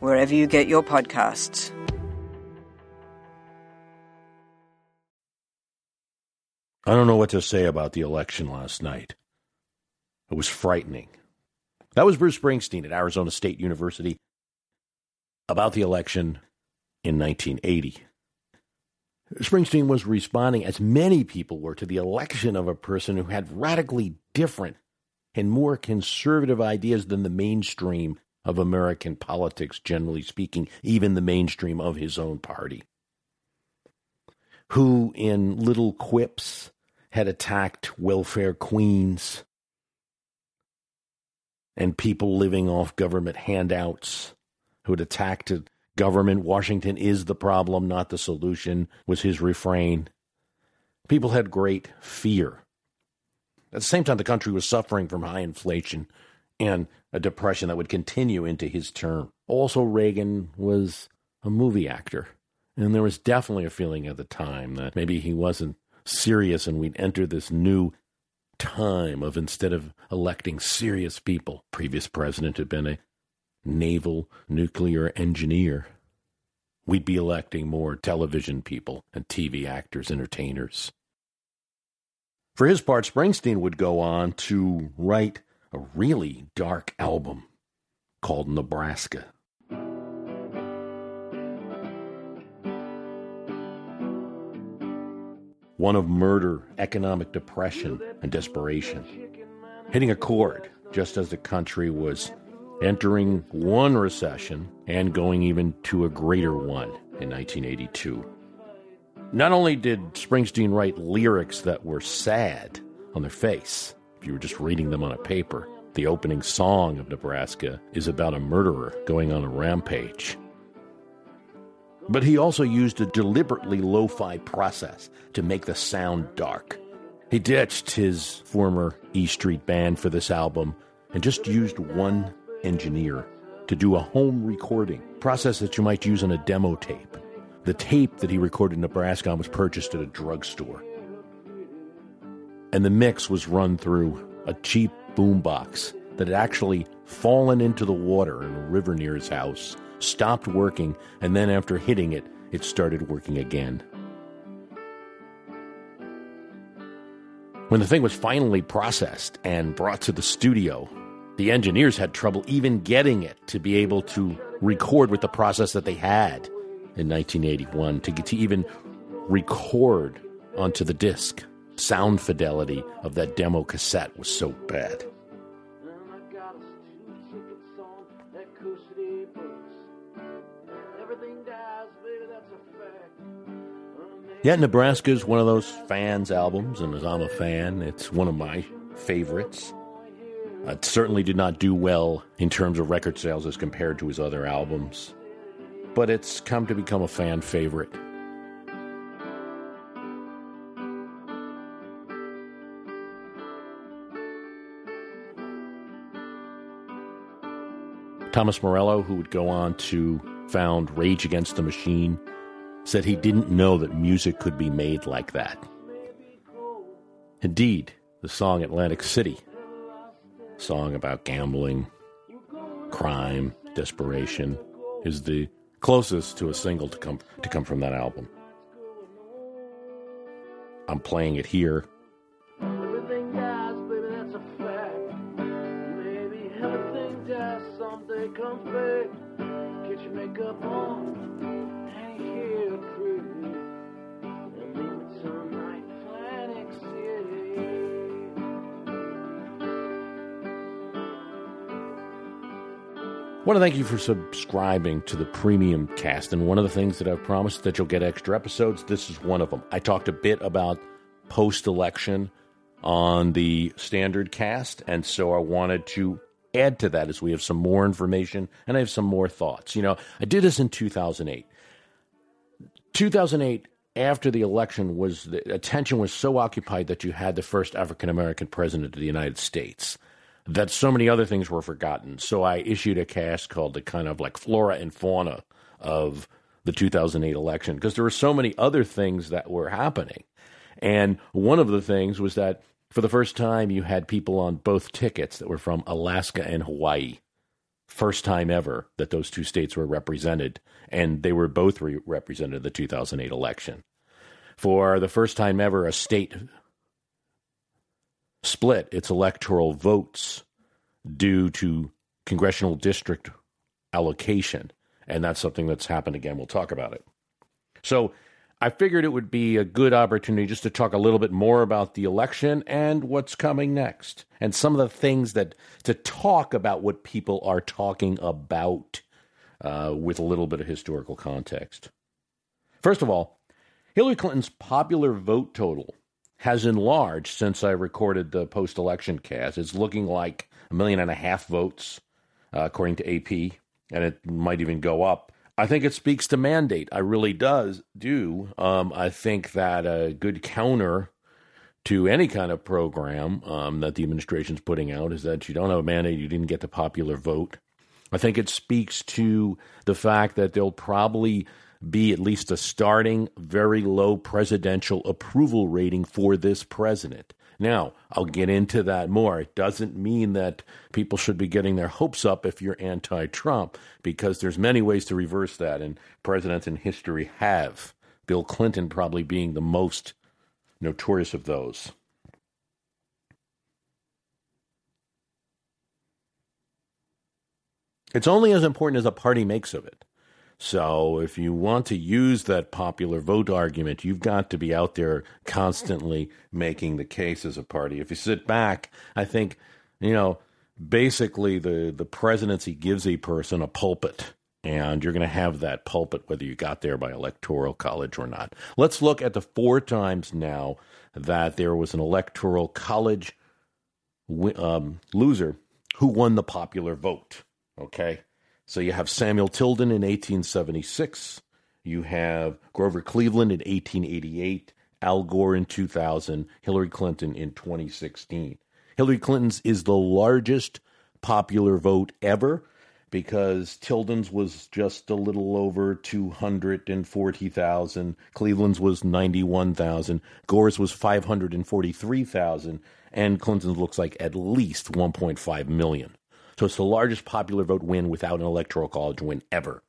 wherever you get your podcasts. I don't know what to say about the election last night. It was frightening. That was Bruce Springsteen at Arizona State University about the election in 1980. Springsteen was responding, as many people were, to the election of a person who had radically different and more conservative ideas than the mainstream of American politics, generally speaking, even the mainstream of his own party. Who, in little quips, had attacked welfare queens and people living off government handouts, who had attacked government. Washington is the problem, not the solution, was his refrain. People had great fear. At the same time, the country was suffering from high inflation and a depression that would continue into his term. Also, Reagan was a movie actor. And there was definitely a feeling at the time that maybe he wasn't serious and we'd enter this new time of instead of electing serious people, previous president had been a naval nuclear engineer. We'd be electing more television people and TV actors, entertainers. For his part, Springsteen would go on to write a really dark album called Nebraska. One of murder, economic depression, and desperation. Hitting a chord just as the country was entering one recession and going even to a greater one in 1982. Not only did Springsteen write lyrics that were sad on their face, if you were just reading them on a paper, the opening song of Nebraska is about a murderer going on a rampage. But he also used a deliberately lo fi process to make the sound dark. He ditched his former E Street band for this album and just used one engineer to do a home recording, process that you might use on a demo tape. The tape that he recorded Nebraska on was purchased at a drugstore. And the mix was run through a cheap boombox that had actually fallen into the water in a river near his house, stopped working, and then after hitting it, it started working again. When the thing was finally processed and brought to the studio, the engineers had trouble even getting it to be able to record with the process that they had in 1981 to, to even record onto the disc. Sound fidelity of that demo cassette was so bad. Yet Nebraska is one of those fans' albums, and as I'm a fan, it's one of my favorites. It certainly did not do well in terms of record sales as compared to his other albums, but it's come to become a fan favorite. Thomas Morello, who would go on to found Rage Against the Machine, said he didn't know that music could be made like that. Indeed, the song Atlantic City song about gambling, crime, desperation, is the closest to a single to come to come from that album. I'm playing it here. Want to thank you for subscribing to the premium cast. And one of the things that I've promised that you'll get extra episodes, this is one of them. I talked a bit about post election on the standard cast. And so I wanted to add to that as we have some more information and I have some more thoughts. You know, I did this in 2008. 2008 after the election was the attention was so occupied that you had the first African American president of the United States that so many other things were forgotten. So I issued a cast called the kind of like flora and fauna of the 2008 election because there were so many other things that were happening. And one of the things was that for the first time you had people on both tickets that were from Alaska and Hawaii. First time ever that those two states were represented, and they were both re- represented in the 2008 election. For the first time ever, a state split its electoral votes due to congressional district allocation. And that's something that's happened again. We'll talk about it. So I figured it would be a good opportunity just to talk a little bit more about the election and what's coming next, and some of the things that to talk about what people are talking about uh, with a little bit of historical context. First of all, Hillary Clinton's popular vote total has enlarged since I recorded the post election cast. It's looking like a million and a half votes, uh, according to AP, and it might even go up. I think it speaks to mandate. I really does do. Um, I think that a good counter to any kind of program um, that the administration's putting out is that you don't have a mandate, you didn't get the popular vote. I think it speaks to the fact that they'll probably be at least a starting very low presidential approval rating for this president. Now, I'll get into that more. It doesn't mean that people should be getting their hopes up if you're anti-Trump because there's many ways to reverse that and presidents in history have. Bill Clinton probably being the most notorious of those. It's only as important as a party makes of it. So if you want to use that popular vote argument, you've got to be out there constantly making the case as a party. If you sit back, I think, you know, basically the, the presidency gives a person a pulpit. And you're going to have that pulpit whether you got there by electoral college or not. Let's look at the four times now that there was an electoral college um, loser who won the popular vote. Okay. So you have Samuel Tilden in 1876. You have Grover Cleveland in 1888, Al Gore in 2000, Hillary Clinton in 2016. Hillary Clinton's is the largest popular vote ever because Tilden's was just a little over 240,000, Cleveland's was 91,000, Gore's was 543,000, and Clinton's looks like at least 1.5 million. So it's the largest popular vote win without an electoral college win ever.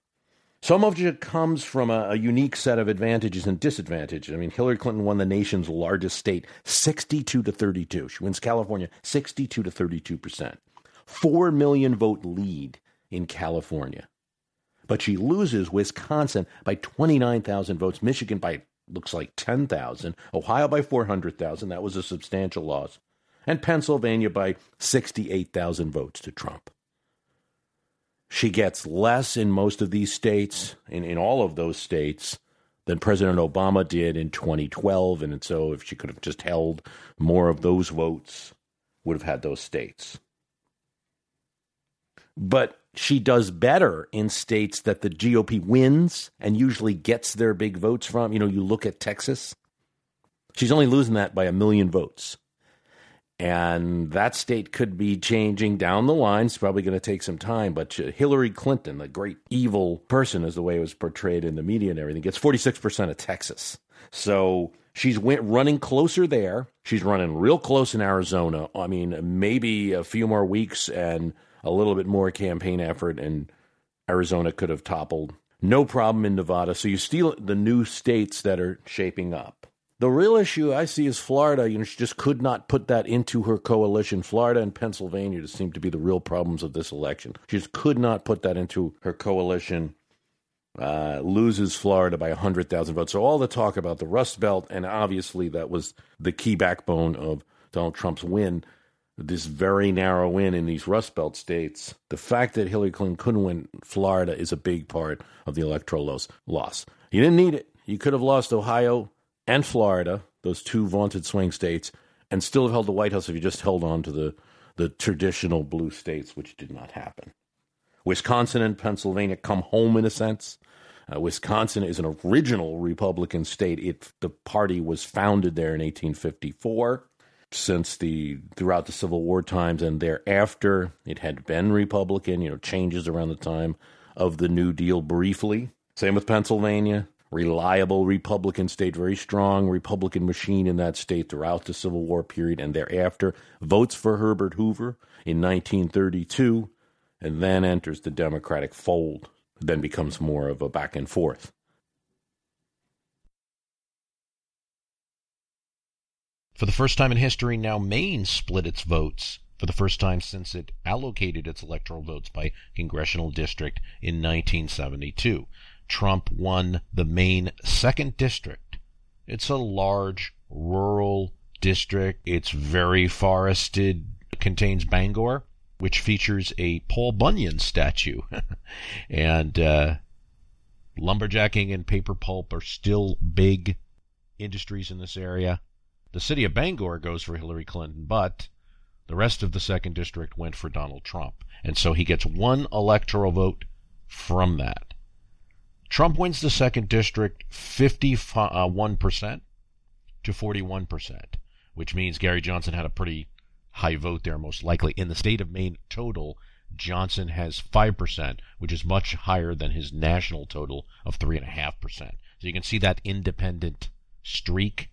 Some of it comes from a, a, unique set of advantages and disadvantages. I mean, Hillary Clinton won the nation's largest state 62 to 32. She wins California 62 to 32 percent. Four million vote lead in California. But she loses Wisconsin by 29,000 votes, Michigan by looks like 10,000, Ohio by 400,000. That was a substantial loss and Pennsylvania by 68,000 votes to Trump. She gets less in most of these states, in, in all of those states, than President Obama did in 2012. And so, if she could have just held more of those votes, would have had those states. But she does better in states that the GOP wins and usually gets their big votes from. You know, you look at Texas, she's only losing that by a million votes. And that state could be changing down the line. It's probably going to take some time. But Hillary Clinton, the great evil person, is the way it was portrayed in the media and everything, gets 46% of Texas. So she's went running closer there. She's running real close in Arizona. I mean, maybe a few more weeks and a little bit more campaign effort, and Arizona could have toppled. No problem in Nevada. So you steal the new states that are shaping up. The real issue I see is Florida. You know, she just could not put that into her coalition. Florida and Pennsylvania just seem to be the real problems of this election. She just could not put that into her coalition. Uh, loses Florida by 100,000 votes. So all the talk about the Rust Belt, and obviously that was the key backbone of Donald Trump's win, this very narrow win in these Rust Belt states. The fact that Hillary Clinton couldn't win Florida is a big part of the electoral loss. You didn't need it. You could have lost Ohio and Florida, those two vaunted swing states, and still have held the White House if you just held on to the the traditional blue states, which did not happen. Wisconsin and Pennsylvania come home in a sense. Uh, Wisconsin is an original Republican state. It the party was founded there in 1854. Since the throughout the Civil War times and thereafter, it had been Republican. You know, changes around the time of the New Deal briefly. Same with Pennsylvania. Reliable Republican state, very strong Republican machine in that state throughout the Civil War period and thereafter. Votes for Herbert Hoover in 1932 and then enters the Democratic fold, then becomes more of a back and forth. For the first time in history, now Maine split its votes for the first time since it allocated its electoral votes by congressional district in 1972. Trump won the Maine 2nd District. It's a large rural district. It's very forested, it contains Bangor, which features a Paul Bunyan statue. and uh, lumberjacking and paper pulp are still big industries in this area. The city of Bangor goes for Hillary Clinton, but the rest of the second district went for Donald Trump. And so he gets one electoral vote from that. Trump wins the second district 51% uh, to 41%, which means Gary Johnson had a pretty high vote there, most likely. In the state of Maine total, Johnson has 5%, which is much higher than his national total of 3.5%. So you can see that independent streak.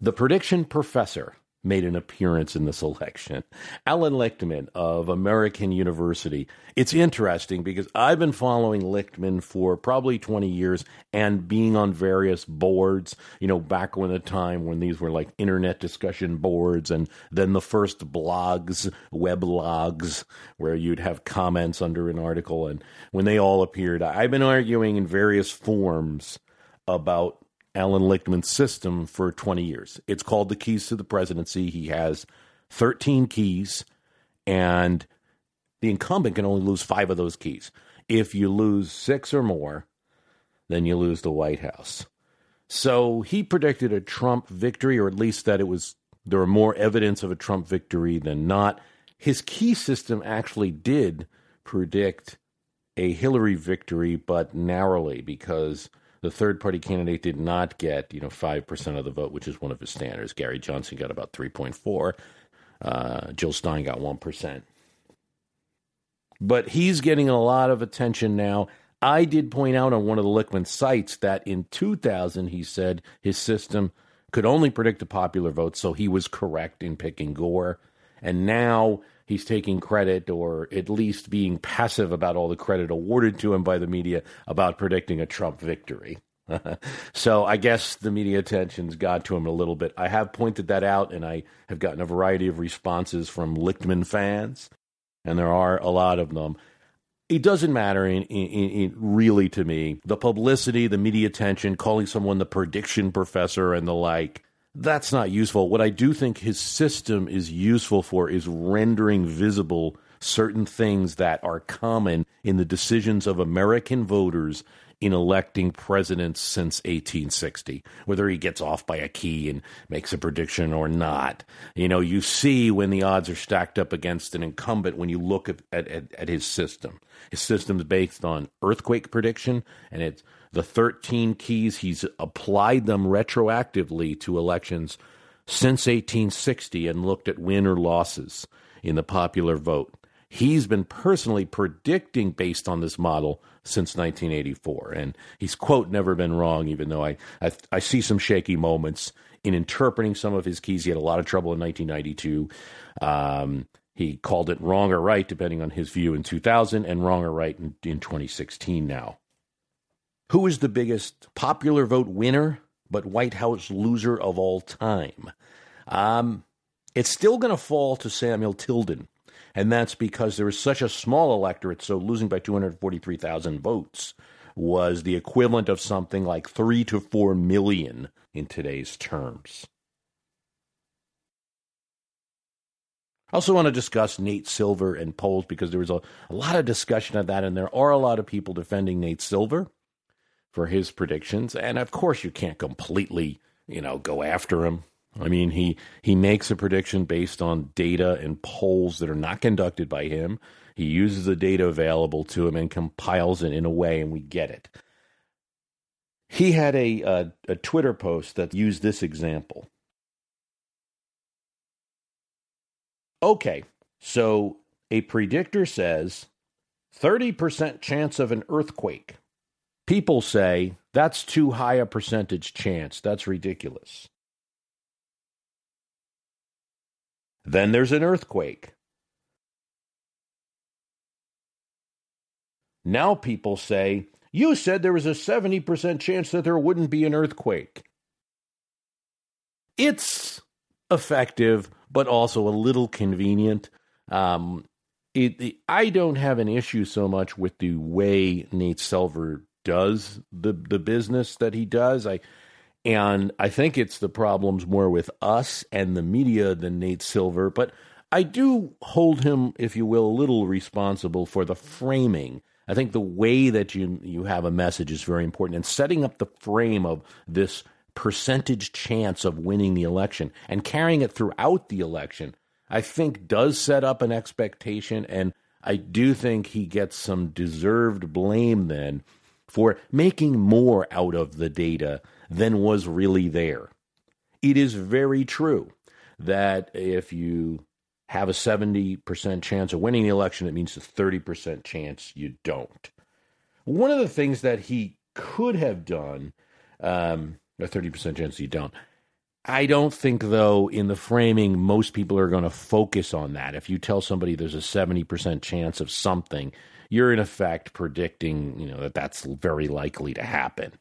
The prediction professor made an appearance in this election. Alan Lichtman of American University. It's interesting because I've been following Lichtman for probably 20 years and being on various boards, you know, back when the time when these were like internet discussion boards and then the first blogs, web logs, where you'd have comments under an article. And when they all appeared, I've been arguing in various forms about Alan Lichtman's system for 20 years. It's called the Keys to the Presidency. He has 13 keys, and the incumbent can only lose five of those keys. If you lose six or more, then you lose the White House. So he predicted a Trump victory, or at least that it was there were more evidence of a Trump victory than not. His key system actually did predict a Hillary victory, but narrowly because the third party candidate did not get, you know, 5% of the vote, which is one of his standards. Gary Johnson got about 3.4. Uh, Jill Stein got 1%. But he's getting a lot of attention now. I did point out on one of the Lichtman sites that in 2000, he said his system could only predict a popular vote, so he was correct in picking Gore. And now he's taking credit or at least being passive about all the credit awarded to him by the media about predicting a Trump victory. so I guess the media attention's got to him a little bit. I have pointed that out, and I have gotten a variety of responses from Lichtman fans, and there are a lot of them. It doesn't matter in, in, in really to me. The publicity, the media attention, calling someone the prediction professor and the like that's not useful. What I do think his system is useful for is rendering visible certain things that are common in the decisions of American voters in electing presidents since 1860, whether he gets off by a key and makes a prediction or not. You know, you see when the odds are stacked up against an incumbent when you look at, at, at his system. His system is based on earthquake prediction, and it's the 13 keys, he's applied them retroactively to elections since 1860 and looked at win or losses in the popular vote. He's been personally predicting based on this model since 1984, and he's quote never been wrong. Even though I I, I see some shaky moments in interpreting some of his keys, he had a lot of trouble in 1992. Um, he called it wrong or right, depending on his view in 2000, and wrong or right in, in 2016 now. Who is the biggest popular vote winner but White House loser of all time? Um, it's still going to fall to Samuel Tilden. And that's because there was such a small electorate, so losing by 243,000 votes was the equivalent of something like 3 to 4 million in today's terms. I also want to discuss Nate Silver and polls because there was a, a lot of discussion of that, and there are a lot of people defending Nate Silver for his predictions. And of course, you can't completely, you know, go after him. I mean, he he makes a prediction based on data and polls that are not conducted by him. He uses the data available to him and compiles it in a way, and we get it. He had a, a, a Twitter post that used this example. Okay, so a predictor says 30% chance of an earthquake. People say that's too high a percentage chance. That's ridiculous. Then there's an earthquake. Now people say, You said there was a 70% chance that there wouldn't be an earthquake. It's effective, but also a little convenient. Um, it, it, I don't have an issue so much with the way Nate Silver does the the business that he does. I and I think it's the problems more with us and the media than Nate Silver, but I do hold him, if you will, a little responsible for the framing. I think the way that you you have a message is very important, and setting up the frame of this percentage chance of winning the election and carrying it throughout the election, I think does set up an expectation, and I do think he gets some deserved blame then for making more out of the data than was really there. It is very true that if you have a 70% chance of winning the election, it means a 30% chance you don't. One of the things that he could have done, um, a 30% chance you don't. I don't think, though, in the framing, most people are going to focus on that. If you tell somebody there's a 70% chance of something, you're in effect predicting, you know, that that's very likely to happen.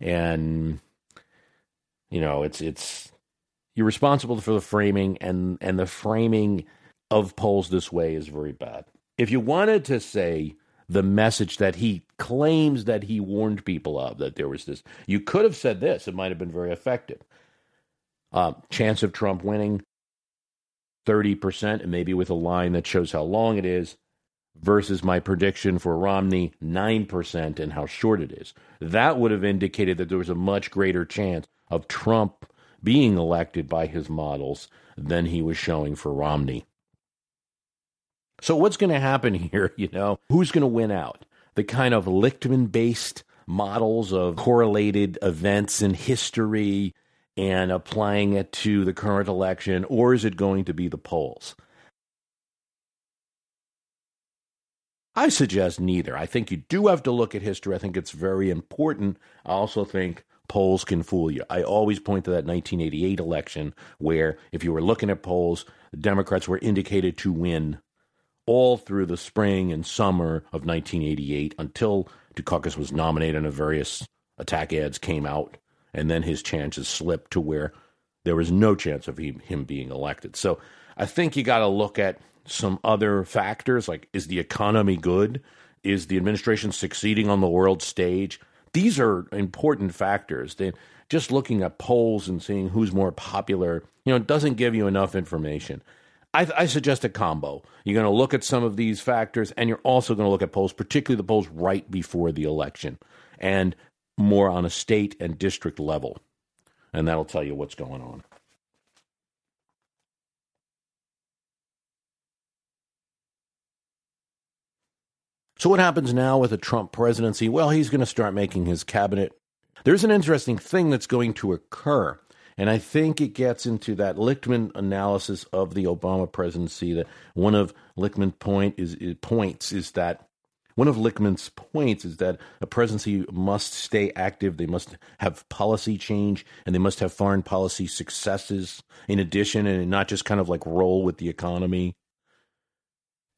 And you know, it's it's you're responsible for the framing and and the framing of polls this way is very bad. If you wanted to say the message that he claims that he warned people of that there was this, you could have said this. It might have been very effective. Uh, chance of Trump winning 30%, and maybe with a line that shows how long it is versus my prediction for Romney, 9%, and how short it is. That would have indicated that there was a much greater chance of Trump being elected by his models than he was showing for Romney. So, what's going to happen here? You know, who's going to win out? The kind of Lichtman based models of correlated events in history and applying it to the current election, or is it going to be the polls? I suggest neither. I think you do have to look at history. I think it's very important. I also think polls can fool you. I always point to that 1988 election where, if you were looking at polls, the Democrats were indicated to win all through the spring and summer of 1988 until Dukakis was nominated and various attack ads came out, and then his chances slipped to where there was no chance of him, him being elected. So I think you got to look at some other factors like is the economy good? Is the administration succeeding on the world stage? These are important factors. They, just looking at polls and seeing who's more popular, you know, doesn't give you enough information. I, I suggest a combo. You're going to look at some of these factors, and you're also going to look at polls, particularly the polls right before the election, and more on a state and district level, and that'll tell you what's going on. So, what happens now with the Trump presidency? Well, he's going to start making his cabinet. There's an interesting thing that's going to occur. And I think it gets into that Lichtman analysis of the Obama presidency. That one of Lichtman's point is, is, points is that one of Lichtman's points is that a presidency must stay active. They must have policy change, and they must have foreign policy successes in addition, and not just kind of like roll with the economy.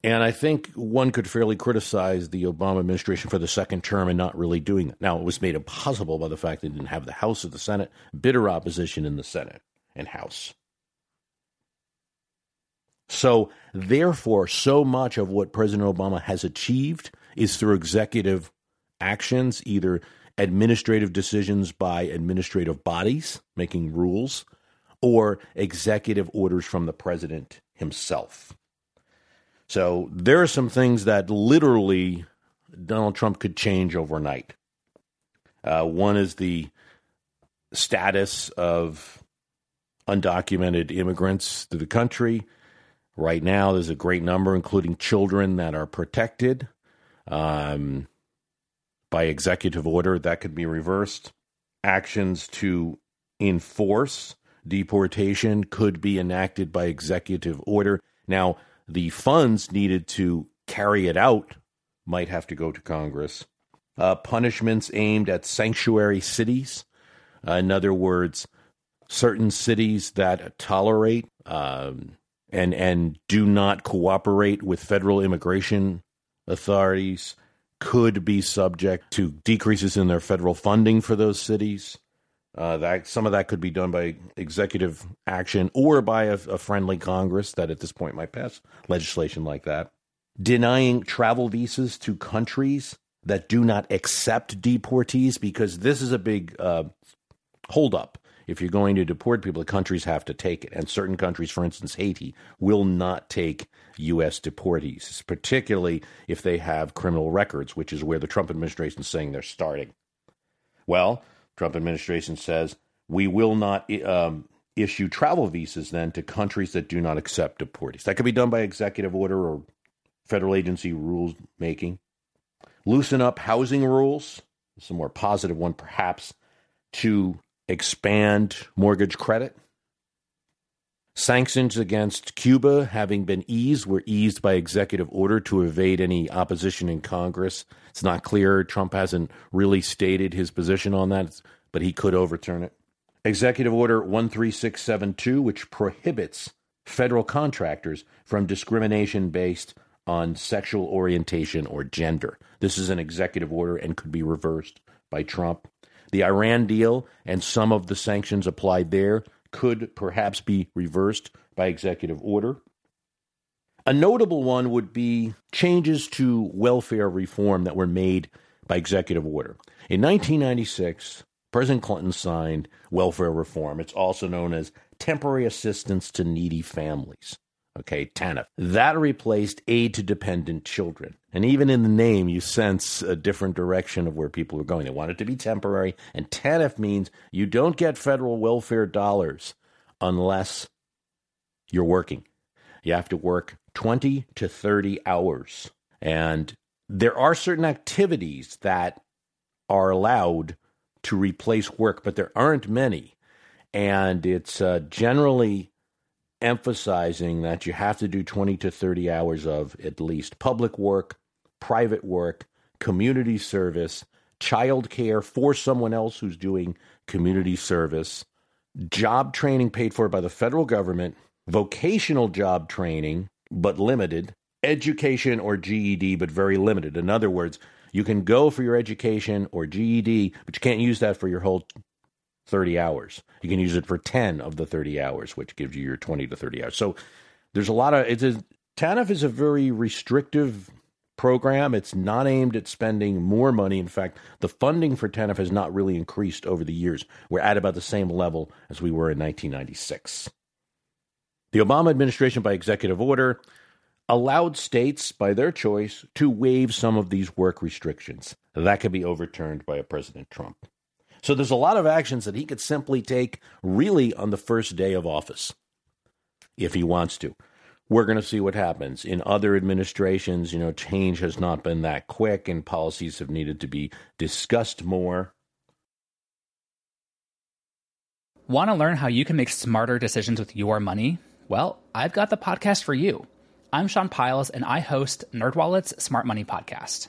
And I think one could fairly criticize the Obama administration for the second term and not really doing it. Now, it was made impossible by the fact they didn't have the House of the Senate, bitter opposition in the Senate and House. So, therefore, so much of what President Obama has achieved is through executive actions, either administrative decisions by administrative bodies making rules, or executive orders from the president himself. So there are some things that literally Donald Trump could change overnight. Uh, one is the status of undocumented immigrants to the country. Right now, there's a great number, including children, that are protected um, by executive order. That could be reversed. Actions to enforce deportation could be enacted by executive order. Now, the funds needed to carry it out might have to go to Congress. Uh, punishments aimed at sanctuary cities. Uh, in other words, certain cities that tolerate um, and and do not cooperate with federal immigration authorities could be subject to decreases in their federal funding for those cities. Uh, that some of that could be done by executive action or by a, a friendly Congress that at this point might pass legislation like that. Denying travel visas to countries that do not accept deportees because this is a big uh, holdup. If you're going to deport people, the countries have to take it. And certain countries, for instance, Haiti, will not take U.S. deportees, particularly if they have criminal records, which is where the Trump administration is saying they're starting. Well, Trump administration says we will not um, issue travel visas then to countries that do not accept deportees. That could be done by executive order or federal agency rules making. Loosen up housing rules. some more positive one, perhaps, to expand mortgage credit. Sanctions against Cuba, having been eased, were eased by executive order to evade any opposition in Congress. It's not clear. Trump hasn't really stated his position on that, but he could overturn it. Executive Order 13672, which prohibits federal contractors from discrimination based on sexual orientation or gender. This is an executive order and could be reversed by Trump. The Iran deal and some of the sanctions applied there could perhaps be reversed by executive order. A notable one would be changes to welfare reform that were made by executive order. In 1996, President Clinton signed welfare reform. It's also known as temporary assistance to needy families. Okay, TANF. That replaced aid to dependent children. And even in the name, you sense a different direction of where people are going. They want it to be temporary. And TANF means you don't get federal welfare dollars unless you're working. You have to work 20 to 30 hours. And there are certain activities that are allowed to replace work, but there aren't many. And it's uh, generally emphasizing that you have to do 20 to 30 hours of at least public work, private work, community service, child care for someone else who's doing community service, job training paid for by the federal government, vocational job training, but limited, education or GED, but very limited. In other words, you can go for your education or GED, but you can't use that for your whole 30 hours. You can use it for 10 of the 30 hours, which gives you your 20 to 30 hours. So there's a lot of it's a TANF is a very restrictive program. It's not aimed at spending more money. In fact, the funding for TANF has not really increased over the years. We're at about the same level as we were in 1996. The Obama administration, by executive order, allowed states, by their choice, to waive some of these work restrictions. That could be overturned by a President Trump. So there's a lot of actions that he could simply take really on the first day of office if he wants to. We're going to see what happens. In other administrations, you know, change has not been that quick and policies have needed to be discussed more. Want to learn how you can make smarter decisions with your money? Well, I've got the podcast for you. I'm Sean Pyles and I host NerdWallet's Smart Money Podcast.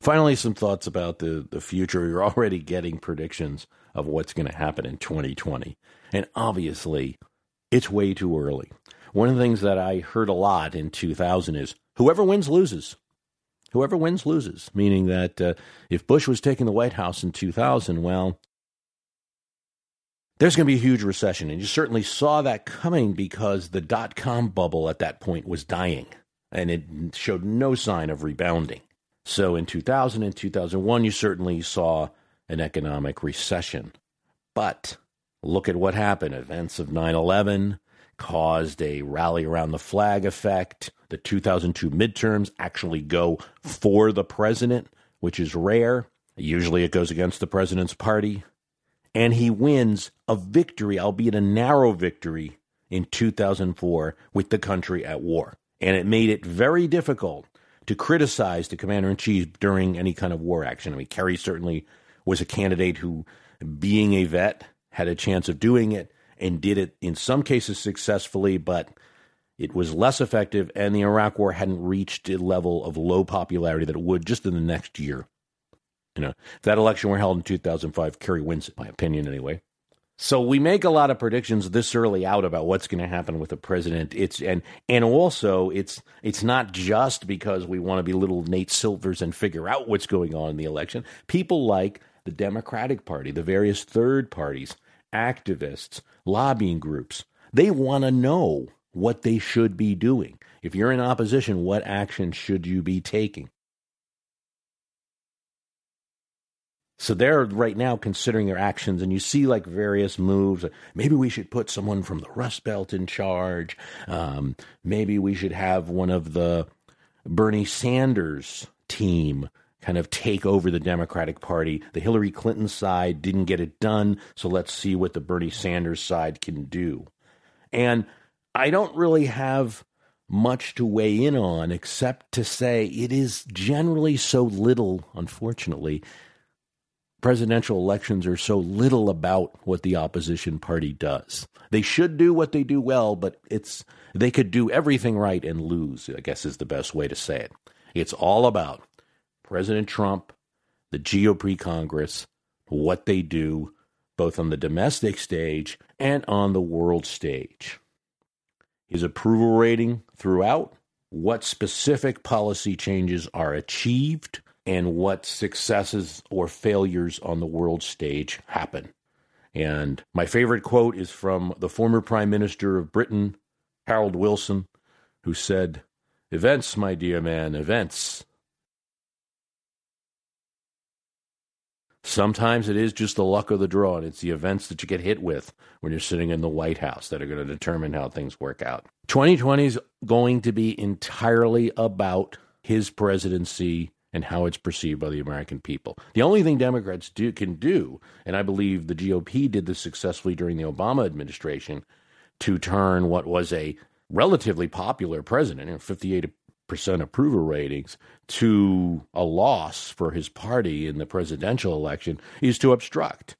Finally, some thoughts about the, the future. You're already getting predictions of what's going to happen in 2020. And obviously, it's way too early. One of the things that I heard a lot in 2000 is whoever wins loses. Whoever wins loses, meaning that uh, if Bush was taking the White House in 2000, well, there's going to be a huge recession. And you certainly saw that coming because the dot com bubble at that point was dying and it showed no sign of rebounding. So in 2000 and 2001, you certainly saw an economic recession. But look at what happened. Events of 9 11 caused a rally around the flag effect. The 2002 midterms actually go for the president, which is rare. Usually it goes against the president's party. And he wins a victory, albeit a narrow victory, in 2004 with the country at war. And it made it very difficult to criticize the commander in chief during any kind of war action. I mean, Kerry certainly was a candidate who, being a vet, had a chance of doing it and did it in some cases successfully, but it was less effective, and the Iraq War hadn't reached a level of low popularity that it would just in the next year. You know, if that election were held in 2005, Kerry wins it, my opinion anyway. So we make a lot of predictions this early out about what's going to happen with the president. It's and and also it's it's not just because we want to be little Nate Silvers and figure out what's going on in the election. People like the Democratic Party, the various third parties, activists, lobbying groups, they want to know what they should be doing. If you're in opposition, what action should you be taking? So they're right now considering their actions, and you see like various moves. Maybe we should put someone from the Rust Belt in charge. Um, maybe we should have one of the Bernie Sanders team kind of take over the Democratic Party. The Hillary Clinton side didn't get it done, so let's see what the Bernie Sanders side can do. And I don't really have much to weigh in on except to say it is generally so little, unfortunately, presidential elections are so little about what the opposition party does. They should do what they do well, but it's they could do everything right and lose, I guess is the best way to say it. It's all about President Trump, the GOP Congress, what they do both on the domestic stage and on the world stage. His approval rating throughout, what specific policy changes are achieved, and what successes or failures on the world stage happen. And my favorite quote is from the former Prime Minister of Britain, Harold Wilson, who said, Events, my dear man, events. Sometimes it is just the luck of the draw, and it's the events that you get hit with when you're sitting in the White House that are going to determine how things work out. 2020 is going to be entirely about his presidency and how it's perceived by the American people. The only thing Democrats do can do, and I believe the GOP did this successfully during the Obama administration, to turn what was a relatively popular president, you know, 58 percent approval ratings, to a loss for his party in the presidential election, is to obstruct.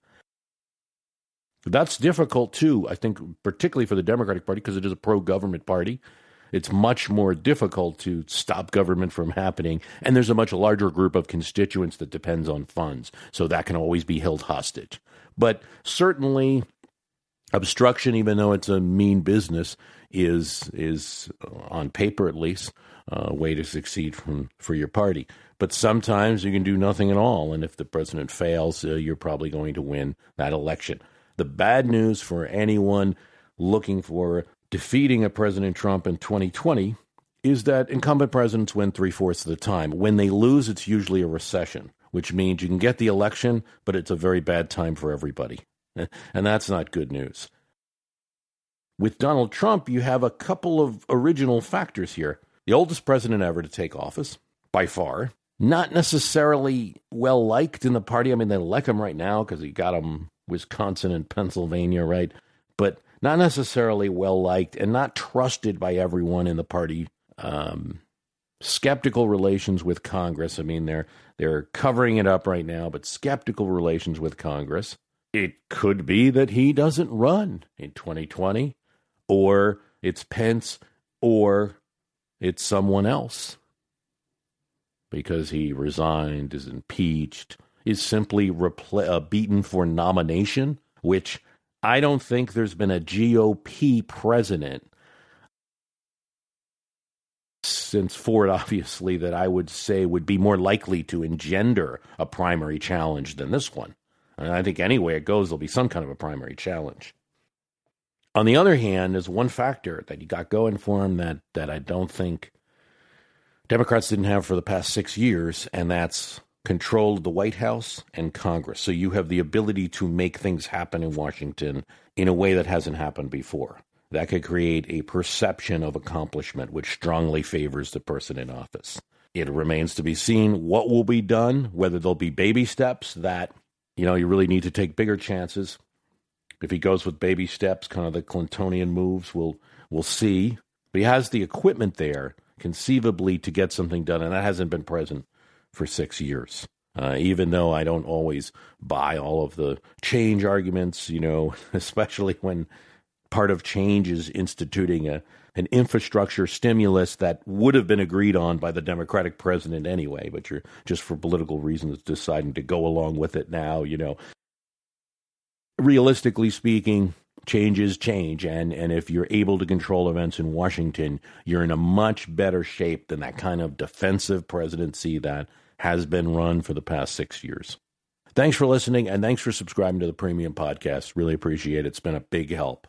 That's difficult too, I think, particularly for the Democratic Party because it is a pro government party it's much more difficult to stop government from happening. And there's a much larger group of constituents that depends on funds. So that can always be held hostage. But certainly, obstruction, even though it's a mean business, is is on paper at least a way to succeed from, for your party. But sometimes you can do nothing at all, and if the president fails, uh, you're probably going to win that election. The bad news for anyone looking for defeating a President Trump in 2020 is that incumbent presidents win three fourths of the time. When they lose, it's usually a recession, which means you can get the election, but it's a very bad time for everybody. And that's not good news. With Donald Trump, you have a couple of original factors here. The oldest president ever to take office, by far. Not necessarily well liked in the party. I mean, they like him right now because he got him Wisconsin and Pennsylvania, right? But not necessarily well liked and not trusted by everyone in the party. Um, skeptical relations with Congress. I mean, they're they're covering it up right now, but skeptical relations with Congress. It could be that he doesn't run in 2020, or it's Pence, or it's someone else because he resigned, is impeached, is simply repl- uh, beaten for nomination, which I don't think there's been a GOP president since Ford, obviously, that I would say would be more likely to engender a primary challenge than this one. And I think anyway it goes, there'll be some kind of a primary challenge. On the other hand, there's one factor that you got going for him that, that I don't think Democrats didn't have for the past six years, and that's control the White House and Congress. So you have the ability to make things happen in Washington in a way that hasn't happened before. That could create a perception of accomplishment which strongly favors the person in office. It remains to be seen what will be done, whether there'll be baby steps that, you know, you really need to take bigger chances. If he goes with baby steps, kind of the Clintonian moves, we'll we'll see. But he has the equipment there conceivably to get something done, and that hasn't been present for six years. Uh, even though I don't always buy all of the change arguments, you know, especially when part of change is instituting a an infrastructure stimulus that would have been agreed on by the Democratic president anyway, but you're just for political reasons deciding to go along with it now, you know. Realistically speaking, changes change and and if you're able to control events in Washington you're in a much better shape than that kind of defensive presidency that has been run for the past 6 years. Thanks for listening and thanks for subscribing to the premium podcast. Really appreciate it. It's been a big help.